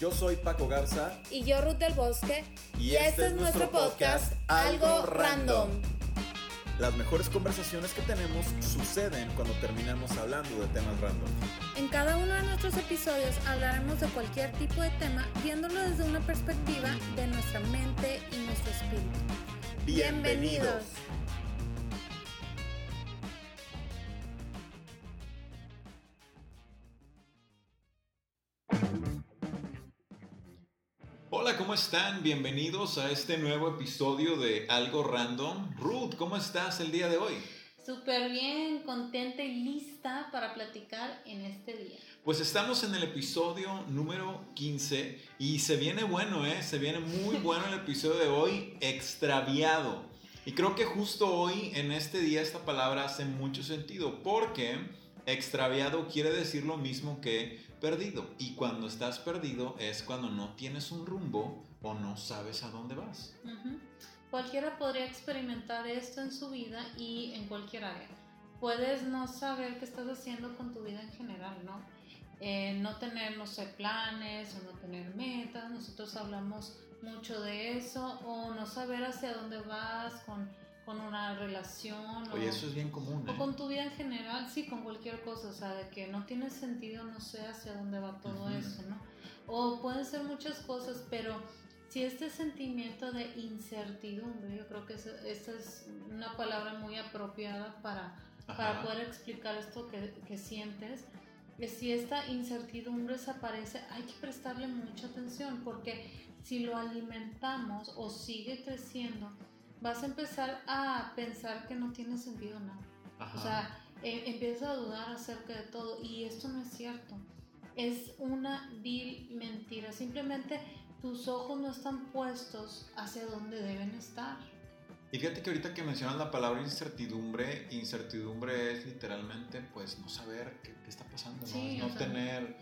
Yo soy Paco Garza. Y yo Ruth del Bosque. Y, este, es nuestro podcast, Algo Random. Las mejores conversaciones que tenemos suceden cuando terminamos hablando de temas random. En cada uno de nuestros episodios hablaremos de cualquier tipo de tema, viéndolo desde una perspectiva de nuestra mente y nuestro espíritu. Bienvenidos. Hola, ¿cómo están? Bienvenidos a este nuevo episodio de Algo Random. Ruth, ¿cómo estás el día de hoy? Súper bien, contenta y lista para platicar en este día. Pues estamos en el episodio número 15 y se viene bueno, ¿eh? Se viene muy bueno el episodio de hoy, extraviado. Y creo que justo hoy, en este día, esta palabra hace mucho sentido porque extraviado quiere decir lo mismo que perdido. Y cuando estás perdido es cuando no tienes un rumbo o no sabes a dónde vas. Cualquiera podría experimentar esto en su vida y en cualquier área. Puedes no saber qué estás haciendo con tu vida en general, ¿no? Eh, no tener, no sé, planes o no tener metas. Nosotros hablamos mucho de eso. O no saber hacia dónde vas con con una relación. Oye, eso es bien común. O ¿eh? con tu vida en general, sí, con cualquier cosa, o sea, de que no tiene sentido, no sé hacia dónde va todo eso, ¿no? O pueden ser muchas cosas, pero si este sentimiento de incertidumbre, yo creo que esta es una palabra muy apropiada para, para poder explicar esto que, que sientes, que si esta incertidumbre desaparece, hay que prestarle mucha atención, porque si lo alimentamos o sigue creciendo, vas a empezar a pensar que no tiene sentido nada. O sea, eh, empiezas a dudar acerca de todo y esto no es cierto. Es una vil mentira. Simplemente tus ojos no están puestos hacia donde deben estar. Y fíjate que ahorita que mencionas la palabra incertidumbre, incertidumbre es literalmente pues no saber qué, está pasando, ¿no? no tener,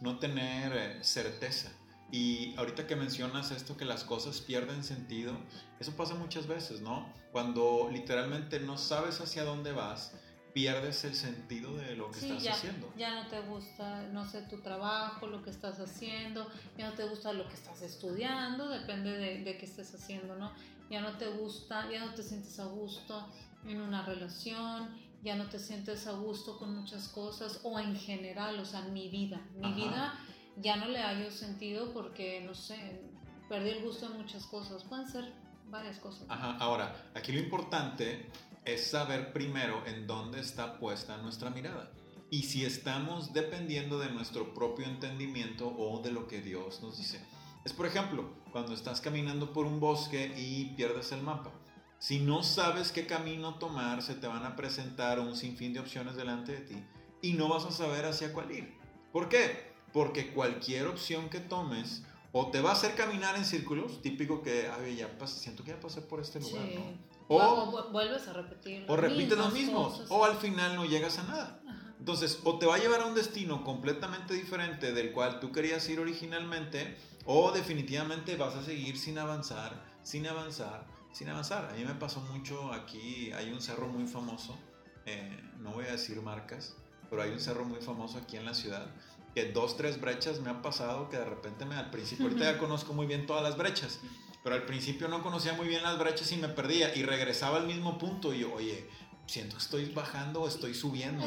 no tener eh, certeza. Y ahorita que mencionas esto, que las cosas pierden sentido, eso pasa muchas veces, ¿no? Cuando literalmente no sabes hacia dónde vas, pierdes el sentido de lo que estás haciendo. Ya no te gusta, no sé, tu trabajo, lo que estás haciendo, ya no te gusta lo que estás estudiando, depende de, de qué estés haciendo, ¿no? Ya no te gusta, ya no te sientes a gusto en una relación, ya no te sientes a gusto con muchas cosas o en general, o sea, mi vida, mi vida ya no le hallo sentido porque, no sé, perdí el gusto de muchas cosas. Pueden ser varias cosas. Ajá, ahora, aquí lo importante es saber primero en dónde está puesta nuestra mirada. Y si estamos dependiendo de nuestro propio entendimiento o de lo que Dios nos dice. Es por ejemplo, cuando estás caminando por un bosque y pierdes el mapa. Si no sabes qué camino tomar, se te van a presentar un sinfín de opciones delante de ti y no vas a saber hacia cuál ir. ¿Por qué? Porque cualquier opción que tomes o te va a hacer caminar en círculos, típico que, ay, ya siento que ya pasé por este lugar, ¿no? O, vuelves a repetir. O repites lo mismo, o al final no llegas a nada. Entonces, o te va a llevar a un destino completamente diferente del cual tú querías ir originalmente, o definitivamente vas a seguir sin avanzar, sin avanzar, sin avanzar. A mí me pasó mucho aquí, hay un cerro muy famoso, eh, no voy a decir marcas, pero hay un cerro muy famoso aquí en la ciudad que dos, tres brechas me han pasado que de repente me al principio, ahorita ya conozco muy bien todas las brechas, pero al principio no conocía muy bien las brechas y me perdía y regresaba al mismo punto y yo, oye, siento que estoy bajando o estoy subiendo,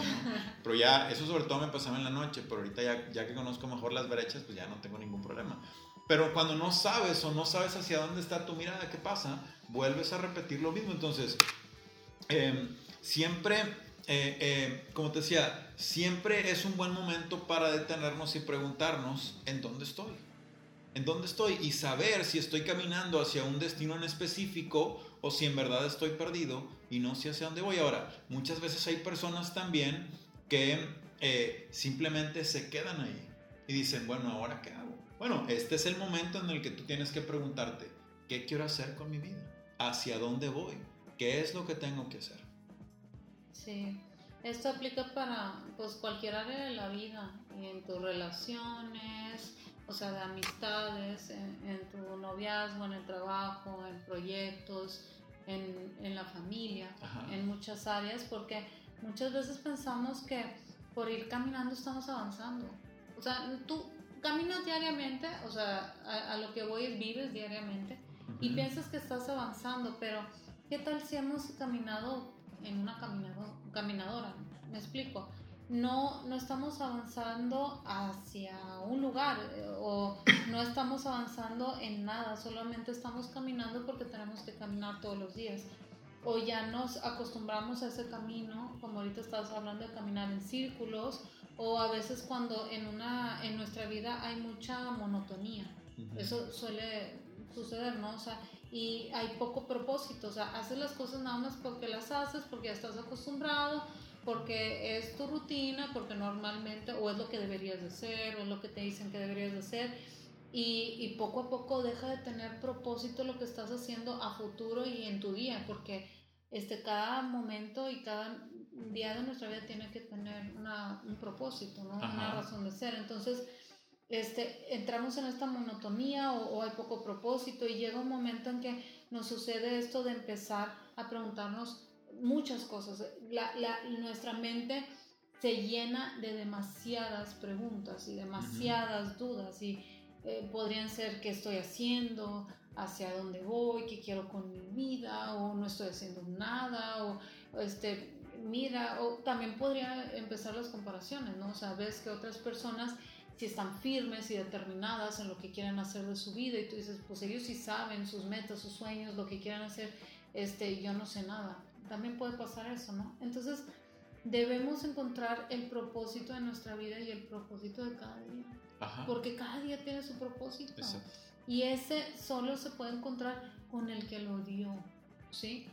Pero ya, eso sobre todo me pasaba en la noche, pero ahorita ya, ya que conozco mejor las brechas, pues ya no tengo ningún problema. Pero cuando no sabes o no sabes hacia dónde está tu mirada, ¿qué pasa? Vuelves a repetir lo mismo. Entonces, em, siempre eh, eh, como te decía, siempre es un buen momento para detenernos y preguntarnos en dónde estoy. En dónde estoy y saber si estoy caminando hacia un destino en específico o si en verdad estoy perdido y no sé hacia dónde voy. Ahora, muchas veces hay personas también que eh, simplemente se quedan ahí y dicen, bueno, ¿ahora qué hago? Bueno, este es el momento en el que tú tienes que preguntarte, ¿qué quiero hacer con mi vida? ¿Hacia dónde voy? ¿Qué es lo que tengo que hacer? Sí, esto aplica para pues cualquier área de la vida, en tus relaciones, o sea, de amistades, en, tu noviazgo, en el trabajo, en proyectos, en, en la familia, en muchas áreas, porque muchas veces pensamos que por ir caminando estamos avanzando. O sea, tú caminas diariamente, o sea, a, lo que voy es vives diariamente y piensas que estás avanzando, pero ¿qué tal si hemos caminado en una caminadora? Me explico. No, no estamos avanzando hacia un lugar eh, o no estamos avanzando en nada, solamente estamos caminando porque tenemos que caminar todos los días o ya nos acostumbramos a ese camino, como ahorita estabas hablando de caminar en círculos, o a veces cuando en, una, en nuestra vida hay mucha monotonía. Eso suele suceder, ¿no? O sea, y hay poco propósito, o sea, haces las cosas nada más porque las haces, porque ya estás acostumbrado, porque es tu rutina, porque normalmente, o es lo que deberías de hacer, o es lo que te dicen que deberías de hacer, y, y poco a poco deja de tener propósito lo que estás haciendo a futuro y en tu día, porque este, cada momento y cada día de nuestra vida tiene que tener una, un propósito, ¿no? una razón de ser. Entonces, este, entramos en esta monotonía o, hay poco propósito y llega un momento en que nos sucede esto de empezar a preguntarnos muchas cosas. La, la, nuestra mente se llena de demasiadas preguntas y demasiadas dudas y eh, podrían ser qué estoy haciendo, hacia dónde voy, qué quiero con mi vida, o no estoy haciendo nada, o, este, mira, o también podría empezar las comparaciones, ¿no? O sea, ves que otras personas si están firmes y determinadas en lo que quieren hacer de su vida y tú dices, pues ellos sí saben sus metas, sus sueños, lo que quieren hacer, este, yo no sé nada. También puede pasar eso, ¿no? Entonces, debemos encontrar el propósito de nuestra vida y el propósito de cada día. Porque cada día tiene su propósito. Y ese solo se puede encontrar con el que lo dio, ¿sí?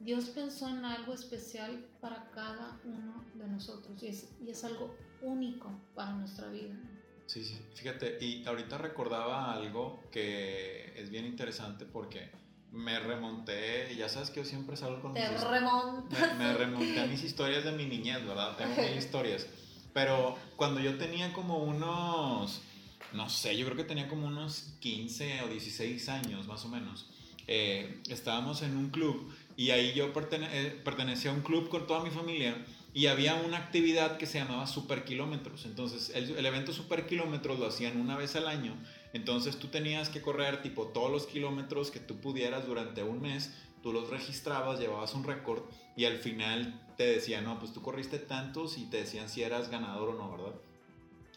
Dios pensó en algo especial para cada uno de nosotros y es, y es algo único para nuestra vida. Sí, sí, fíjate, y ahorita recordaba algo que es bien interesante porque me remonté, ya sabes que yo siempre salgo con Te mis. Me, me, remonté a mis historias de mi niñez, ¿verdad? Tengo mil historias. Pero cuando yo tenía como unos no sé, yo creo que tenía como unos 15 o 16 años más o menos. Eh, estábamos en un club y ahí yo eh, pertenecía a un club con toda mi familia y había una actividad que se llamaba Super Kilómetros. Entonces, el, evento Super Kilómetros lo hacían una vez al año. Entonces, tú tenías que correr tipo todos los kilómetros que tú pudieras durante un mes. Tú los registrabas, llevabas un récord y al final te decían, no, pues tú corriste tantos y te decían si eras ganador o no, ¿verdad?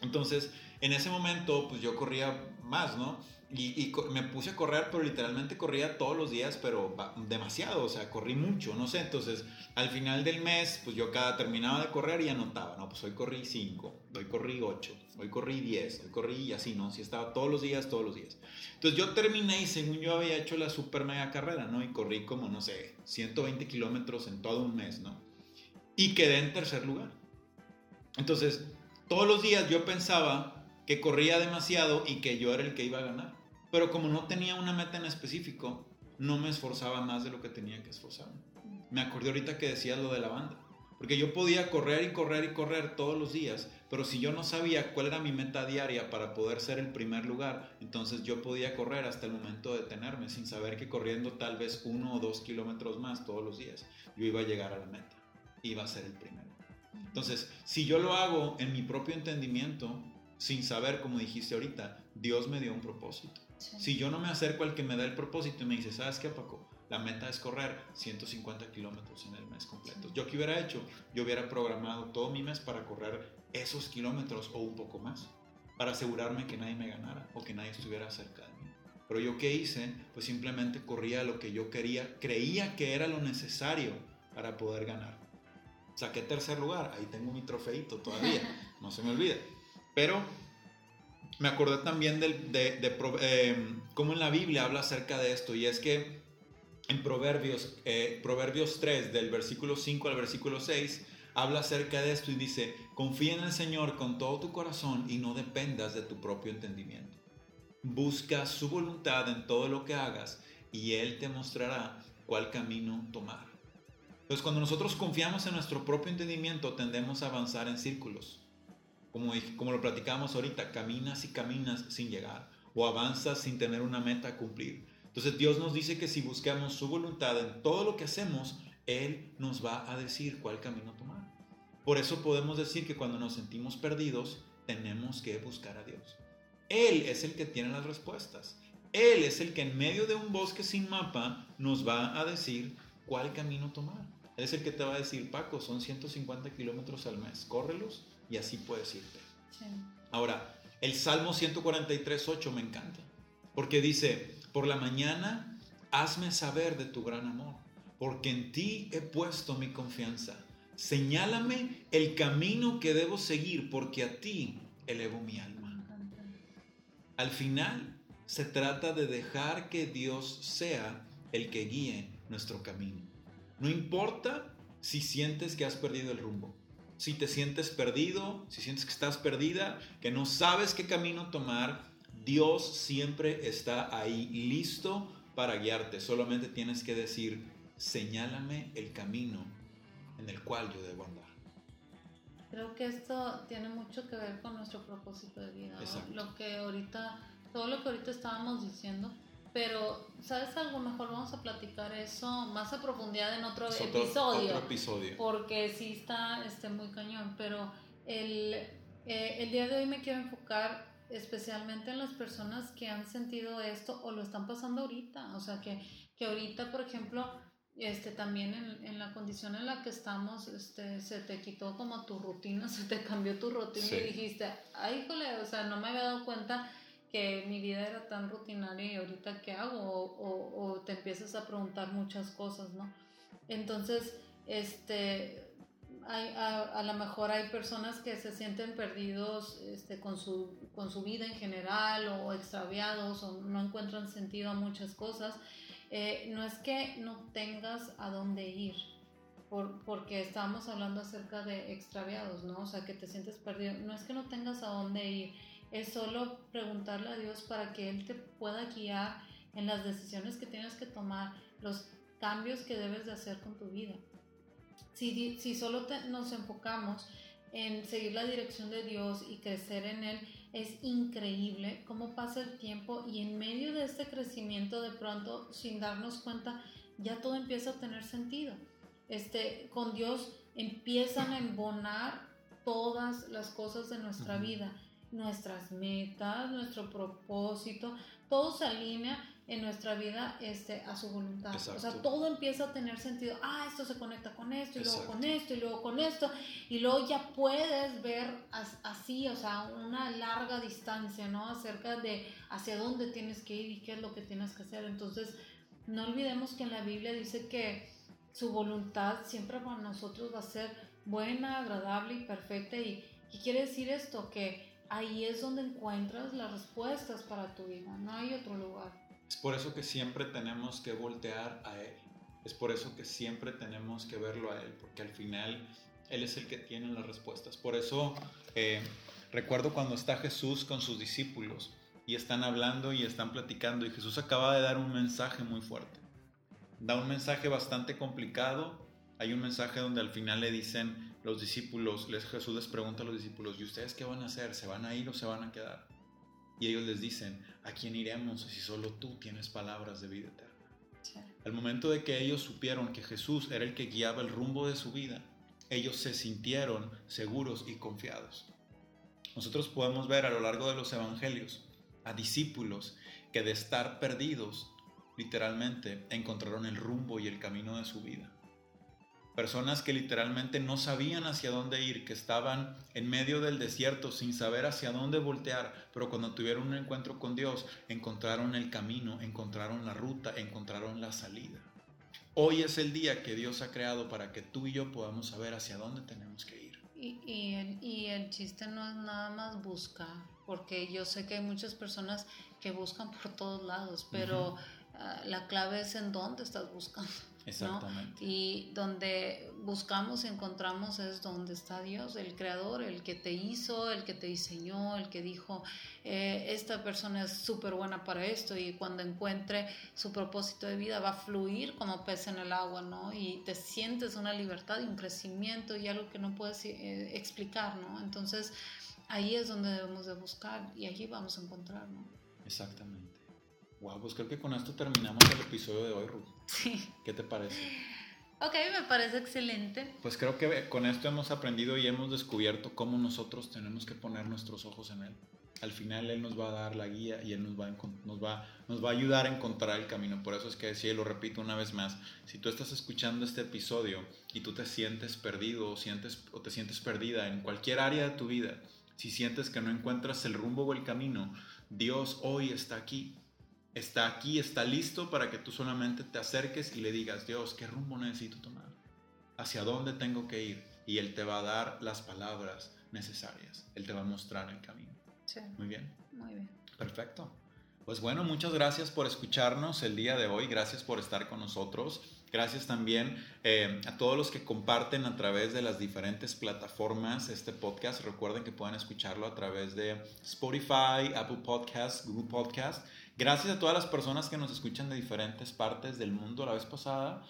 Entonces, en ese momento, pues yo corría más, ¿no? Y, me puse a correr, pero literalmente corría todos los días, pero demasiado, o sea, corrí mucho, no sé. Entonces, al final del mes, pues yo cada terminaba de correr y anotaba, no, pues hoy corrí 5, hoy corrí 8, hoy corrí 10, hoy corrí y así, ¿no? Si estaba todos los días, todos los días. Entonces yo terminé y según yo había hecho la super mega carrera, ¿no? Y corrí como, no sé, 120 kilómetros en todo un mes, ¿no? Y quedé en tercer lugar. Entonces, todos los días yo pensaba que corría demasiado y que yo era el que iba a ganar. Pero como no tenía una meta en específico, no me esforzaba más de lo que tenía que esforzarme. Me acordé ahorita que decías lo de la banda. Porque yo podía correr y correr y correr todos los días, pero si yo no sabía cuál era mi meta diaria para poder ser el primer lugar, entonces yo podía correr hasta el momento de detenerme, sin saber que corriendo tal vez uno o dos kilómetros más todos los días, yo iba a llegar a la meta, iba a ser el primero. Entonces, si yo lo hago en mi propio entendimiento, sin saber, como dijiste ahorita, Dios me dio un propósito. Si yo no me acerco al que me da el propósito y me dice, ¿sabes qué, Paco? La meta es correr 150 kilómetros en el mes completo. ¿Yo qué hubiera hecho? Yo hubiera programado todo mi mes para correr esos kilómetros o un poco más, para asegurarme que nadie me ganara o que nadie estuviera cerca de mí. Pero yo qué hice? Pues simplemente corría lo que yo quería, creía que era lo necesario para poder ganar. Saqué tercer lugar, ahí tengo mi trofeito todavía, no se me olvide. Pero me acordé también de, de, eh, cómo en la Biblia habla acerca de esto, y es que en Proverbios, eh, Proverbios 3, del versículo 5 al versículo 6, habla acerca de esto y dice, confía en el Señor con todo tu corazón y no dependas de tu propio entendimiento. Busca su voluntad en todo lo que hagas y Él te mostrará cuál camino tomar. Entonces, cuando nosotros confiamos en nuestro propio entendimiento, tendemos a avanzar en círculos. Como, como lo platicamos ahorita, caminas y caminas sin llegar o avanzas sin tener una meta a cumplir. Entonces Dios nos dice que si buscamos su voluntad en todo lo que hacemos, Él nos va a decir cuál camino tomar. Por eso podemos decir que cuando nos sentimos perdidos, tenemos que buscar a Dios. Él es el que tiene las respuestas. Él es el que en medio de un bosque sin mapa nos va a decir cuál camino tomar. Es el que te va a decir, Paco, son 150 kilómetros al mes, córrelos y así puedes irte. Ahora, el Salmo 143, 8 me encanta, porque dice, por la mañana hazme saber de tu gran amor, porque en ti he puesto mi confianza. Señálame el camino que debo seguir, porque a ti elevo mi alma. Al final, se trata de dejar que Dios sea el que guíe nuestro camino. No importa si sientes que has perdido el rumbo, si te sientes perdido, si sientes que estás perdida, que no sabes qué camino tomar, Dios siempre está ahí listo para guiarte. Solamente tienes que decir, señálame el camino en el cual yo debo andar. Creo que esto tiene mucho que ver con nuestro propósito de vida. Lo que ahorita todo lo que ahorita estábamos diciendo, pero ¿sabes algo? Mejor vamos a platicar eso más a profundidad en otro, episodio, otro episodio. Porque sí está este, muy cañón, pero el, eh, el día de hoy me quiero enfocar especialmente en las personas que han sentido esto o lo están pasando ahorita, o sea, que, que ahorita, por ejemplo, este, también en, en, la condición en la que estamos, este, se te quitó como tu rutina, se te cambió tu rutina y dijiste, ay, híjole, o sea, no me había dado cuenta que mi vida era tan rutinaria y ahorita qué hago o, te empiezas a preguntar muchas cosas, ¿no? Entonces, este, hay, a, a lo mejor hay personas que se sienten perdidos este, con, su, con su vida en general o extraviados o no encuentran sentido a muchas cosas. Eh, no es que no tengas a dónde ir, por, porque estábamos hablando acerca de extraviados, ¿no? O sea, que te sientes perdido. No es que no tengas a dónde ir es solo preguntarle a Dios para que Él te pueda guiar en las decisiones que tienes que tomar, los cambios que debes de hacer con tu vida. Si, si solo nos enfocamos en seguir la dirección de Dios y crecer en Él, es increíble cómo pasa el tiempo y en medio de este crecimiento de pronto, sin darnos cuenta, ya todo empieza a tener sentido. Este, con Dios empiezan a embonar todas las cosas de nuestra vida nuestras metas, nuestro propósito, todo se alinea en nuestra vida este, a su voluntad. O sea, todo empieza a tener sentido. Ah, esto se conecta con esto, y luego con esto, y luego con esto. Y luego ya puedes ver así, o sea, una larga distancia, ¿no? Acerca de hacia dónde tienes que ir y qué es lo que tienes que hacer. Entonces, no olvidemos que en la Biblia dice que su voluntad siempre para nosotros va a ser buena, agradable y perfecta. ¿Y qué quiere decir esto? Que ahí es donde encuentras las respuestas para tu vida, no hay otro lugar. Es por eso que siempre tenemos que voltear a Él. Es por eso que siempre tenemos que verlo a Él, porque al final Él es el que tiene las respuestas. Por eso eh, recuerdo cuando está Jesús con sus discípulos y están hablando y están platicando y Jesús acaba de dar un mensaje muy fuerte. Da un mensaje bastante complicado. Hay un mensaje donde al final le dicen, los discípulos, les, Jesús les pregunta a los discípulos, ¿y ustedes qué van a hacer? ¿Se van a ir o se van a quedar? Y ellos les dicen, ¿a quién iremos si solo tú tienes palabras de vida eterna? Al momento de que ellos supieron que Jesús era el que guiaba el rumbo de su vida, ellos se sintieron seguros y confiados. Nosotros podemos ver a lo largo de los evangelios a discípulos que de estar perdidos, literalmente, encontraron el rumbo y el camino de su vida personas que literalmente no sabían hacia dónde ir, que estaban en medio del desierto sin saber hacia dónde voltear, pero cuando tuvieron un encuentro con Dios, encontraron el camino, encontraron la ruta, encontraron la salida. Hoy es el día que Dios ha creado para que tú y yo podamos saber hacia dónde tenemos que ir. Y, el, y el chiste no es nada más buscar, porque yo sé que hay muchas personas que buscan por todos lados, pero ah, la clave es en dónde estás buscando. Exactamente. Y donde buscamos y encontramos es donde está Dios, el creador, el que te hizo, el que te diseñó, el que dijo, eh, esta persona es súper buena para esto y cuando encuentre su propósito de vida va a fluir como pez en el agua, ¿no? Y te sientes una libertad y un crecimiento y algo que no puedes eh, explicar, ¿no? Entonces ahí es donde debemos de buscar y allí vamos a encontrar, ¿no? Exactamente. Wow, pues creo que con esto terminamos el episodio de hoy, Ruth. Sí. ¿Qué te parece? Ok, me parece excelente. Pues creo que con esto hemos aprendido y hemos descubierto cómo nosotros tenemos que poner nuestros ojos en Él. al final Él nos va a dar la guía y Él nos va, a, nos, va, nos va a ayudar a encontrar el camino. Por eso es que decía, y lo repito una vez más, si tú estás escuchando este episodio y tú te sientes perdido o, sientes, o te sientes perdida en cualquier área de tu vida, si sientes que no encuentras el rumbo o el camino, Dios hoy está aquí. Está aquí, está listo para que tú solamente te acerques y le digas, Dios, ¿qué rumbo necesito tomar? ¿Hacia dónde tengo que ir? Y Él te va a dar las palabras necesarias. Él te va a mostrar el camino. Sí. Muy bien. Muy bien. Perfecto. Pues bueno, muchas gracias por escucharnos el día de hoy. Gracias por estar con nosotros. Gracias también eh, a todos los que comparten a través de las diferentes plataformas este podcast. Recuerden que pueden escucharlo a través de Spotify, Apple Podcasts, Google Podcasts. Gracias a todas las personas que nos escuchan de diferentes partes del mundo. La vez pasada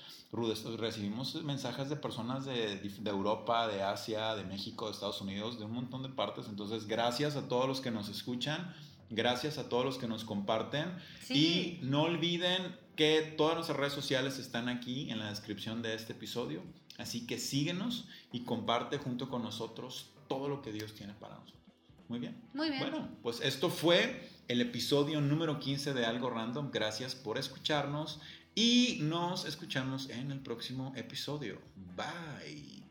recibimos mensajes de personas de, de, Europa, de Asia, de México, de Estados Unidos, de un montón de partes. Entonces, gracias a todos los que nos escuchan. Gracias a todos los que nos comparten. Y no olviden que todas nuestras redes sociales están aquí en la descripción de este episodio. Así que síguenos y comparte junto con nosotros todo lo que Dios tiene para nosotros. Muy bien. Muy bien. Bueno, pues esto fue el episodio número 15 de Algo Random. Gracias por escucharnos y nos escuchamos en el próximo episodio. Bye.